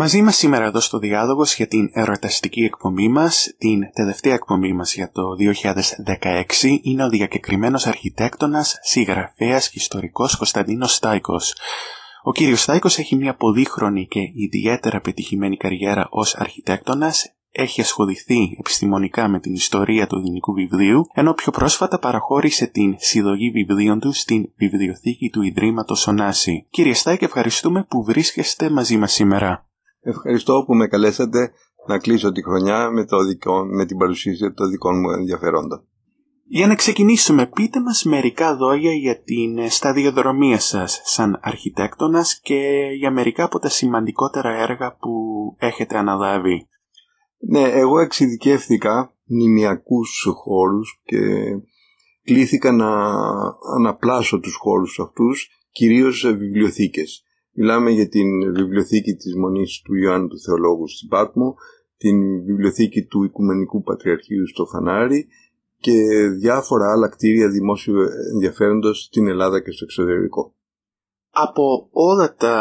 Μαζί μας σήμερα εδώ στο Διάλογος για την εορταστική εκπομπή μας, την τελευταία εκπομπή μας για το 2016, είναι ο διακεκριμένος αρχιτέκτονας, συγγραφέας και ιστορικός Κωνσταντίνος Στάικος. Ο κύριος Στάικος έχει μια πολύχρονη και ιδιαίτερα πετυχημένη καριέρα ως αρχιτέκτονας, έχει ασχοληθεί επιστημονικά με την ιστορία του ελληνικού βιβλίου, ενώ πιο πρόσφατα παραχώρησε την συλλογή βιβλίων του στην βιβλιοθήκη του Ιδρύματος Ωνάση. Κύριε Στάικο, ευχαριστούμε που βρίσκεστε μαζί μας σήμερα. Ευχαριστώ που με καλέσατε να κλείσω τη χρονιά με, το δικό, με την παρουσίαση των δικών μου ενδιαφερόντων. Για να ξεκινήσουμε, πείτε μας μερικά λόγια για την σταδιοδρομία σας σαν αρχιτέκτονας και για μερικά από τα σημαντικότερα έργα που έχετε αναλάβει. Ναι, εγώ εξειδικεύθηκα νημιακούς χώρους και κλήθηκα να αναπλάσω τους χώρους αυτούς, κυρίως βιβλιοθήκες. Μιλάμε για την βιβλιοθήκη της Μονής του Ιωάννου του Θεολόγου στην Πάτμο, την βιβλιοθήκη του Οικουμενικού Πατριαρχείου στο Φανάρι και διάφορα άλλα κτίρια δημόσιου ενδιαφέροντος στην Ελλάδα και στο εξωτερικό. Από όλα τα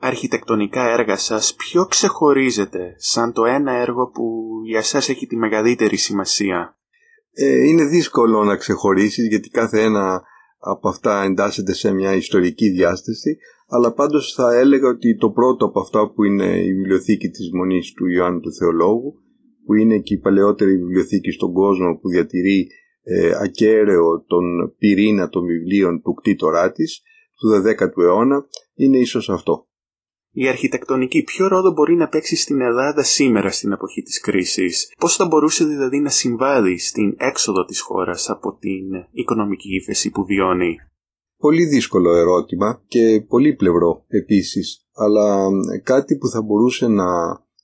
αρχιτεκτονικά έργα σας, ποιο ξεχωρίζεται σαν το ένα έργο που για σας έχει τη μεγαλύτερη σημασία; Ε, είναι δύσκολο να ξεχωρίσεις γιατί κάθε ένα από αυτά εντάσσεται σε μια ιστορική διάσταση αλλά πάντως θα έλεγα ότι το πρώτο από αυτά που είναι η βιβλιοθήκη της Μονής του Ιωάννου του Θεολόγου που είναι και η παλαιότερη βιβλιοθήκη στον κόσμο που διατηρεί ε, ακέραιο τον πυρήνα των βιβλίων του κτήτορά της του 12ου αιώνα είναι ίσως αυτό. Η αρχιτεκτονική ποιο ρόλο μπορεί να παίξει στην Ελλάδα σήμερα στην εποχή της κρίσης, πώς θα μπορούσε δηλαδή να συμβάλλει στην έξοδο της χώρας από την οικονομική ύφεση που βιώνει; Πολύ δύσκολο ερώτημα και πολύ πλευρό επίσης, αλλά κάτι που θα μπορούσε να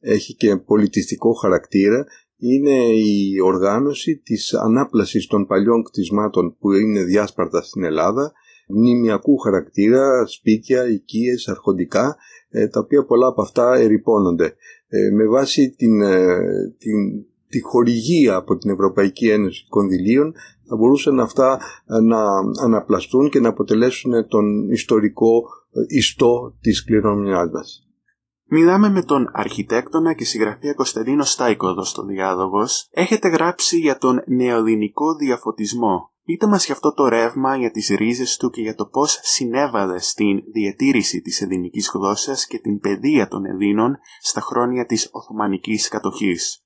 έχει και πολιτιστικό χαρακτήρα είναι η οργάνωση της ανάπλασης των παλιών κτισμάτων που είναι διάσπαρτα στην Ελλάδα, μνημιακού χαρακτήρα, σπίτια, οικίες, αρχοντικά, ε, τα οποία πολλά από αυτά ερυπώνονται. Ε, με βάση την, ε, την, τη χορηγία από την Ευρωπαϊκή Ένωση Κονδυλίων θα μπορούσαν αυτά ε, να αναπλαστούν και να αποτελέσουν τον ιστορικό ε, ιστό της κληρονομιάς μας. Μιλάμε με τον αρχιτέκτονα και συγγραφέα Κωνσταντίνο Στάικο εδώ στο Διάδογος. Έχετε γράψει για τον νεοελληνικό διαφωτισμό. Πείτε μας για αυτό το ρεύμα, για τις ρίζες του και για το πώς συνέβαλε στην διατήρηση της ελληνικής γλώσσας και την παιδεία των Ελλήνων στα χρόνια της Οθωμανικής κατοχής.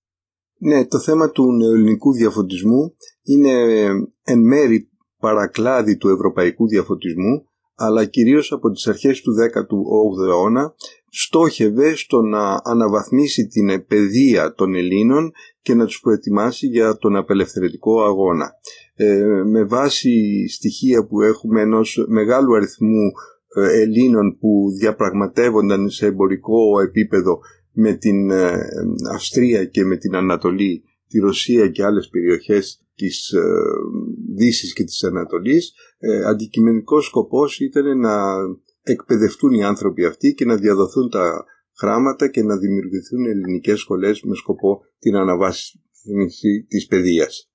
Ναι, το θέμα του νεοελληνικού διαφωτισμού είναι ε, εν μέρη παρακλάδι του ευρωπαϊκού διαφωτισμού αλλά κυρίως από τις αρχές του 18ου αιώνα στόχευε στο να αναβαθμίσει την παιδεία των Ελλήνων και να τους προετοιμάσει για τον απελευθερωτικό αγώνα. Ε, με βάση στοιχεία που έχουμε ενός μεγάλου αριθμού ε, Ελλήνων που διαπραγματεύονταν σε εμπορικό επίπεδο με την ε, Αυστρία και με την Ανατολή, τη Ρωσία και άλλες περιοχές της ε, Δύσης και της Ανατολής, ε, αντικειμενικός σκοπός ήταν να εκπαιδευτούν οι άνθρωποι αυτοί και να διαδοθούν τα χράματα και να δημιουργηθούν ελληνικές σχολές με σκοπό την αναβάση της παιδείας.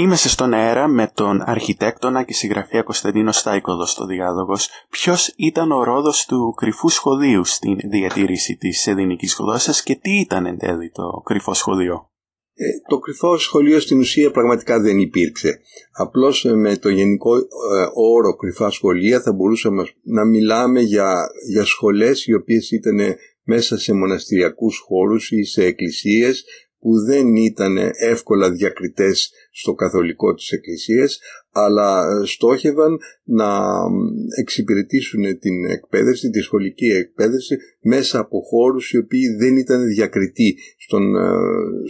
Είμαστε στον αέρα με τον αρχιτέκτονα και συγγραφέα Κωνσταντίνο Στάικοδο στο Διάδογος. Ποιος ήταν ο ρόδος του κρυφού σχολείου στην διατήρηση της ελληνικής γλώσσας και τι ήταν εν τέλει το κρυφό σχολείο. Ε, το κρυφό σχολείο στην ουσία πραγματικά δεν υπήρξε. Απλώς ε, με το γενικό ε, όρο κρυφά σχολεία θα μπορούσαμε να μιλάμε για, για σχολές οι οποίες ήταν μέσα σε μοναστηριακούς χώρους ή σε εκκλησίες που δεν ήταν εύκολα διακριτές στο καθολικό της Εκκλησίας αλλά στόχευαν να εξυπηρετήσουν την εκπαίδευση, τη σχολική εκπαίδευση μέσα από χώρους οι οποίοι δεν ήταν διακριτοί στον, ε,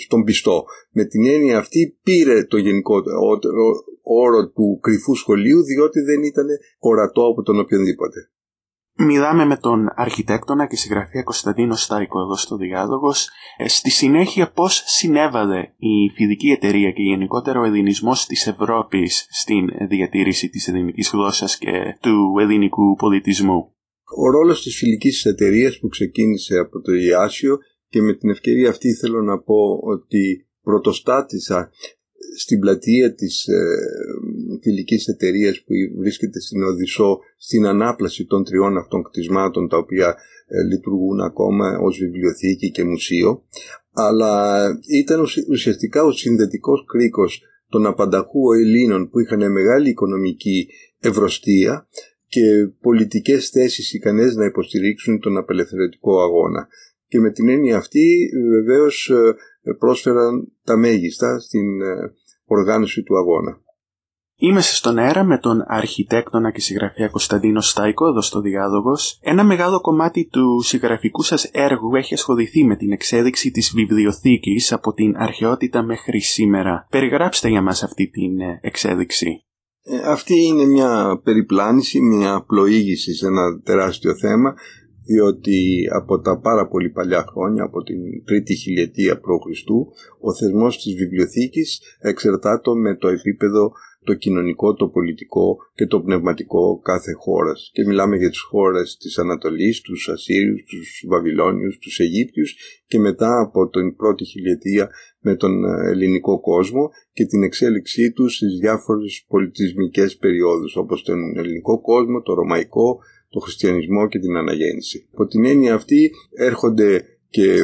στον πιστό. Με την έννοια αυτή πήρε το γενικό όρο του κρυφού σχολείου διότι δεν ήταν ορατό από τον οποιονδήποτε. Μιλάμε με τον αρχιτέκτονα και συγγραφέα Κωνσταντίνο Στάικο εδώ στο Διάδογος. Ε, στη συνέχεια πώς συνέβαλε η φιδική εταιρεία και γενικότερα ο ελληνισμός της Ευρώπης στην διατήρηση της ελληνικής γλώσσας και του ελληνικού πολιτισμού; Ο ρόλος της φιλικής εταιρείας που ξεκίνησε από το Ιάσιο και με την ευκαιρία αυτή θέλω να πω ότι πρωτοστάτησα στην πλατεία της ε, φιλικής εταιρείας που βρίσκεται στην Οδυσσό στην ανάπλαση των τριών αυτών κτισμάτων τα οποία λειτουργούν ακόμα ως βιβλιοθήκη και μουσείο αλλά ήταν ουσιαστικά ο συνδετικός κρίκος των απανταχού Ελλήνων που είχαν μεγάλη οικονομική ευρωστία και πολιτικές θέσεις ικανές να υποστηρίξουν τον απελευθερωτικό αγώνα. Και με την έννοια αυτή βεβαίως πρόσφεραν τα μέγιστα στην οργάνωση του αγώνα. Είμαστε στον αέρα με τον αρχιτέκτονα και συγγραφέα Κωνσταντίνο Στάικο εδώ στο Διάδογος. Ένα μεγάλο κομμάτι του συγγραφικού σας έργου έχει ασχοληθεί με την εξέδειξη της βιβλιοθήκης από την αρχαιότητα μέχρι σήμερα. Περιγράψτε για μας αυτή την ε, εξέδειξη. Ε, αυτή είναι μια περιπλάνηση, μια πλοήγηση σε ένα τεράστιο θέμα διότι από τα πάρα πολύ παλιά χρόνια, από την τρίτη χιλιετία π.Χ., ο θεσμός της βιβλιοθήκης εξερτάται με το επίπεδο το κοινωνικό, το πολιτικό και το πνευματικό κάθε χώρας. Και μιλάμε για τις χώρες της Ανατολής, τους Ασσύριους, τους Βαβυλώνιους, τους Αιγύπτιους και μετά από την πρώτη χιλιετία με τον ε, ελληνικό κόσμο και την εξέλιξή τους στις διάφορες πολιτισμικές περιόδους όπως τον ελληνικό κόσμο, το ρωμαϊκό, το χριστιανισμό και την αναγέννηση. Από την έννοια αυτή έρχονται και,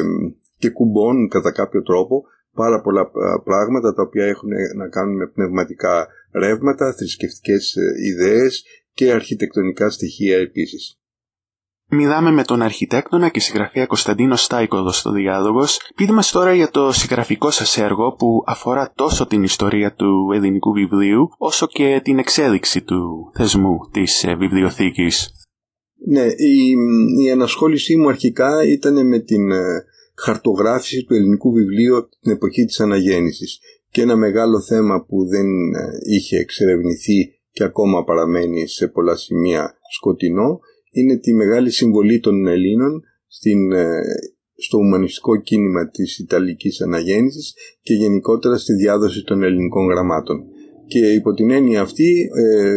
και κουμπώνουν κατά κάποιο τρόπο πάρα πολλά ε, πράγματα τα οποία έχουν να κάνουν με πνευματικά ρεύματα, θρησκευτικές ε, ιδέες και αρχιτεκτονικά στοιχεία επίσης. Μιλάμε με τον αρχιτέκτονα και συγγραφέα Κωνσταντίνο Στάικο εδώ στο Διάδογος. Πείτε μας τώρα για το συγγραφικό σας έργο που αφορά τόσο την ιστορία του ελληνικού βιβλίου όσο και την εξέλιξη του θεσμού της ε, βιβλιοθήκης. Ναι, η, η ανασχόλησή μου αρχικά ήταν με την χαρτογράφηση του ελληνικού βιβλίου από την εποχή της αναγέννησης και ένα μεγάλο θέμα που δεν ε, είχε εξερευνηθεί και ακόμα παραμένει σε πολλά σημεία σκοτεινό είναι τη μεγάλη συμβολή των Ελλήνων στην, ε, στο ουμανιστικό κίνημα της Ιταλικής Αναγέννησης και γενικότερα στη διάδοση των ελληνικών γραμμάτων. Και υπό την έννοια αυτή ε,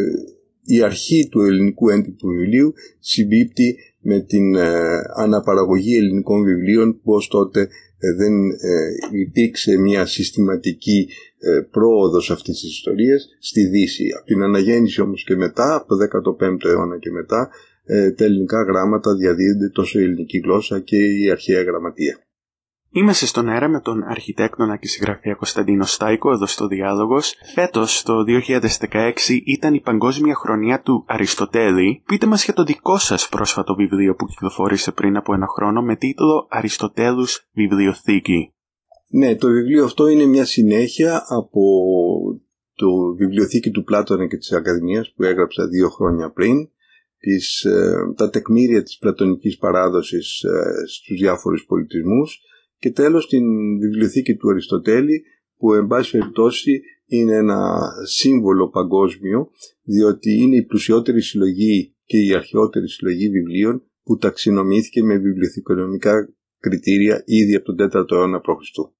η αρχή του ελληνικού έντυπου βιβλίου συμπίπτει με την ε, αναπαραγωγή ελληνικών βιβλίων πως τότε ε, δεν ε, υπήρξε μια συστηματική πρόοδος αυτής της ιστορίας στη Δύση. Από την αναγέννηση όμως και μετά, από το 15ο αιώνα και μετά, τα ελληνικά γράμματα διαδίδονται τόσο η ελληνική γλώσσα και η αρχαία γραμματεία. Είμαστε στον αέρα με τον αρχιτέκτονα και συγγραφέα Κωνσταντίνο Στάικο εδώ στο Διάλογος. Φέτος, το 2016, ήταν η παγκόσμια χρονιά του Αριστοτέλη. Πείτε μας για το δικό σας πρόσφατο βιβλίο που κυκλοφόρησε πριν από ένα χρόνο με τίτλο «Αριστοτέλους Βιβλιοθήκη». Ναι, το βιβλίο αυτό είναι μια συνέχεια από το βιβλιοθήκη του Πλάτωνα και της Ακαδημίας που έγραψα δύο χρόνια πριν τις, ε, τα τεκμήρια της πλατωνικής παράδοσης ε, στους διάφορους πολιτισμούς και τέλος την βιβλιοθήκη του Αριστοτέλη που εν πάση περιπτώσει είναι ένα σύμβολο παγκόσμιο διότι είναι η πλουσιότερη συλλογή και η αρχαιότερη συλλογή βιβλίων που ταξινομήθηκε με βιβλιοθηκονομικά κριτήρια ήδη από τον 4ο αιώνα π.Χ.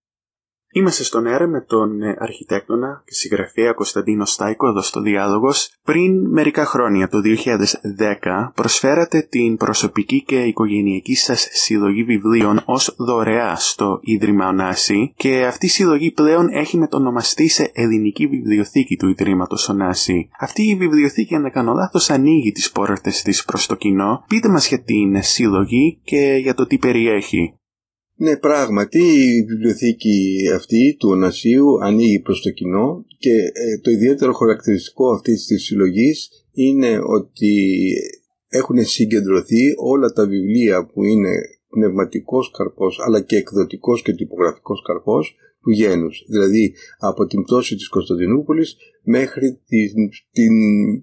Είμαστε στον αέρα με τον ε, αρχιτέκτονα και συγγραφέα Κωνσταντίνο Στάικο εδώ στο Διάλογος. Πριν μερικά χρόνια, το 2010, προσφέρατε την προσωπική και οικογενειακή σας συλλογή βιβλίων ως δωρεά στο Ίδρυμα Ωνάση και αυτή η συλλογή πλέον έχει μετονομαστεί σε ελληνική βιβλιοθήκη του Ιδρύματος Ωνάση. Αυτή η βιβλιοθήκη, αν δεν κάνω λάθος, ανοίγει τις πόρτες της προς το κοινό. Πείτε μας για την συλλογή και για το τι περιέχει. Ναι, πράγματι η βιβλιοθήκη αυτή του Ωνασίου ανοίγει προς το κοινό και ε, το ιδιαίτερο χαρακτηριστικό αυτής της συλλογής είναι ότι έχουν συγκεντρωθεί όλα τα βιβλία που είναι πνευματικός καρπός αλλά και εκδοτικός και τυπογραφικός καρπός του γένους. Δηλαδή από την πτώση της Κωνσταντινούπολης μέχρι την, την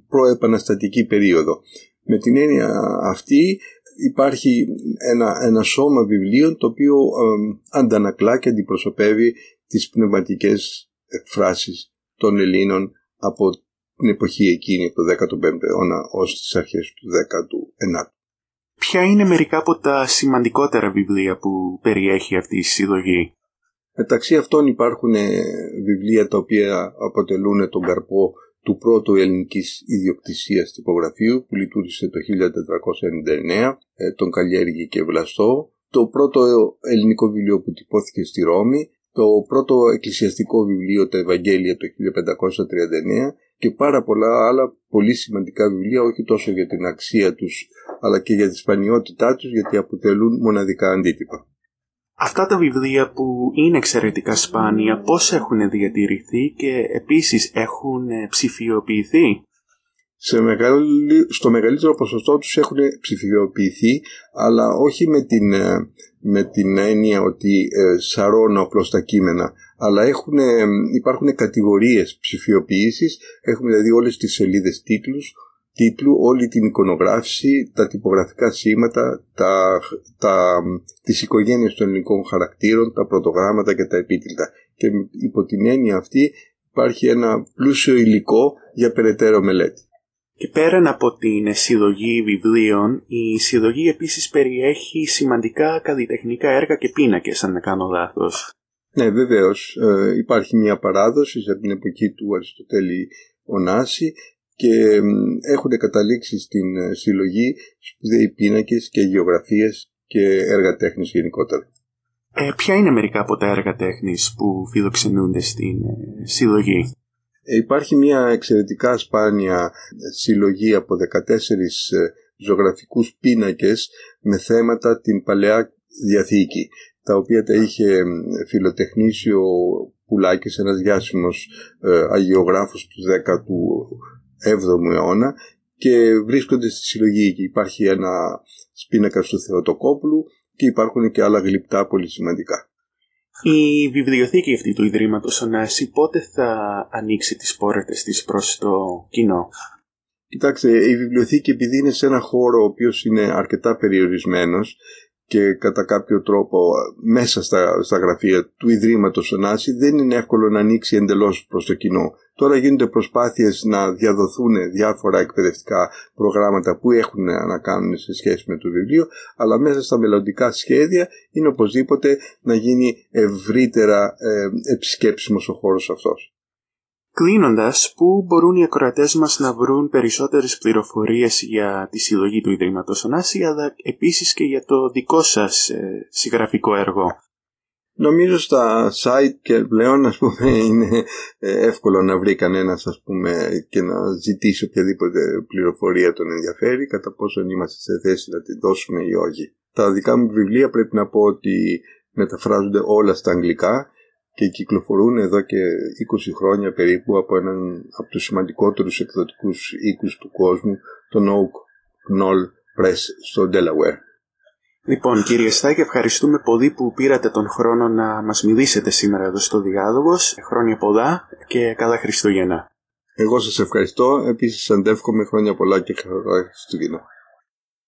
προεπαναστατική περίοδο. Με την έννοια αυτή υπάρχει ένα, ένα σώμα βιβλίων το οποίο ε, αντανακλά και αντιπροσωπεύει τις πνευματικές εκφράσεις των Ελλήνων από την εποχή εκείνη, το 15ο αιώνα, ως τις αρχές του 19ου. Ποια είναι μερικά από τα σημαντικότερα βιβλία που περιέχει αυτή η συλλογή; Μεταξύ αυτών υπάρχουν ε, βιβλία τα οποία αποτελούν τον καρπό του πρώτου ελληνικής ιδιοκτησίας τυπογραφείου που λειτουργήσε το 1499, ε, τον Καλλιέργη και Βλαστό, το πρώτο ελληνικό βιβλίο που τυπώθηκε στη Ρώμη, το πρώτο εκκλησιαστικό βιβλίο τα Ευαγγέλια το 1539 και πάρα πολλά άλλα πολύ σημαντικά βιβλία όχι τόσο για την αξία τους αλλά και για τη σπανιότητά τους γιατί αποτελούν μοναδικά αντίτυπα. Αυτά τα βιβλία που είναι εξαιρετικά σπάνια πώς έχουν διατηρηθεί και επίσης έχουν ψηφιοποιηθεί; Σε στο μεγαλύτερο ποσοστό τους έχουν ψηφιοποιηθεί αλλά όχι με την, με την έννοια ότι ε, σαρώνω απλώς τα κείμενα αλλά έχουν, υπάρχουν κατηγορίες ψηφιοποίησης έχουμε δηλαδή όλες τις σελίδες τίτλους τίτλου, όλη την εικονογράφηση, τα τυπογραφικά σήματα, τα, τα, τις οικογένειες των ελληνικών χαρακτήρων, τα πρωτογράμματα και τα επίτηλτα. Και υπό την έννοια αυτή υπάρχει ένα πλούσιο υλικό για περαιτέρω μελέτη. Και πέραν από την συλλογή βιβλίων, η συλλογή επίσης περιέχει σημαντικά καλλιτεχνικά έργα και πίνακες, αν δεν κάνω λάθος. Ναι, βεβαίως. Ε, υπάρχει μια παράδοση από την εποχή του Αριστοτέλη Ωνάση και έχουν καταλήξει στην ε, συλλογή σπουδαίοι πίνακες και γεωγραφίες και έργα τέχνης γενικότερα. Ε, ποια είναι μερικά από τα έργα τέχνης που φιλοξενούνται στην ε, συλλογή; Ε, υπάρχει μια εξαιρετικά σπάνια συλλογή από 14 ζωγραφικούς πίνακες με θέματα την Παλαιά Διαθήκη τα οποία τα είχε φιλοτεχνήσει ο Πουλάκης, ένας διάσημος ε, αγιογράφος του 10ου 7ου αιώνα και βρίσκονται στη συλλογή και υπάρχει ένα σπίνακα του Θεοτοκόπουλου και υπάρχουν και άλλα γλυπτά πολύ σημαντικά. Η βιβλιοθήκη αυτή του Ιδρύματος Ωνάση πότε θα ανοίξει τις πόρτες της προς το κοινό; Κοιτάξτε, η βιβλιοθήκη επειδή είναι σε ένα χώρο ο οποίος είναι αρκετά περιορισμένος και κατά κάποιο τρόπο μέσα στα, στα γραφεία του Ιδρύματος Ωνάση δεν είναι εύκολο να ανοίξει εντελώς προς το κοινό. Τώρα γίνονται προσπάθειες να διαδοθούν διάφορα εκπαιδευτικά προγράμματα που έχουν να κάνουν σε σχέση με το βιβλίο, αλλά μέσα στα μελλοντικά σχέδια είναι οπωσδήποτε να γίνει ευρύτερα ε, επισκέψιμος ο χώρος αυτός. Κλείνοντας, πού μπορούν οι ακροατές μας να βρουν περισσότερες πληροφορίες για τη συλλογή του Ιδρύματος Ωνάση, αλλά επίσης και για το δικό σας ε, συγγραφικό έργο. Νομίζω στα site και πλέον ας πούμε είναι ε, εύκολο να βρει κανένας ας πούμε και να ζητήσει οποιαδήποτε πληροφορία τον ενδιαφέρει κατά πόσο είμαστε σε θέση να τη δώσουμε ή όχι. Τα δικά μου βιβλία πρέπει να πω ότι μεταφράζονται όλα στα αγγλικά και κυκλοφορούν εδώ και 20 χρόνια περίπου από έναν από τους σημαντικότερους εκδοτικούς οίκους του κόσμου, τον Oak Knoll Press στο Delaware. Λοιπόν, κύριε Στάκη, ευχαριστούμε πολύ που πήρατε τον χρόνο να μας μιλήσετε σήμερα εδώ στο Διάλογος. Χρόνια πολλά και καλά Χριστούγεννα. Εγώ σας ευχαριστώ. Επίσης, αντεύχομαι χρόνια πολλά και καλά Χριστούγεννα.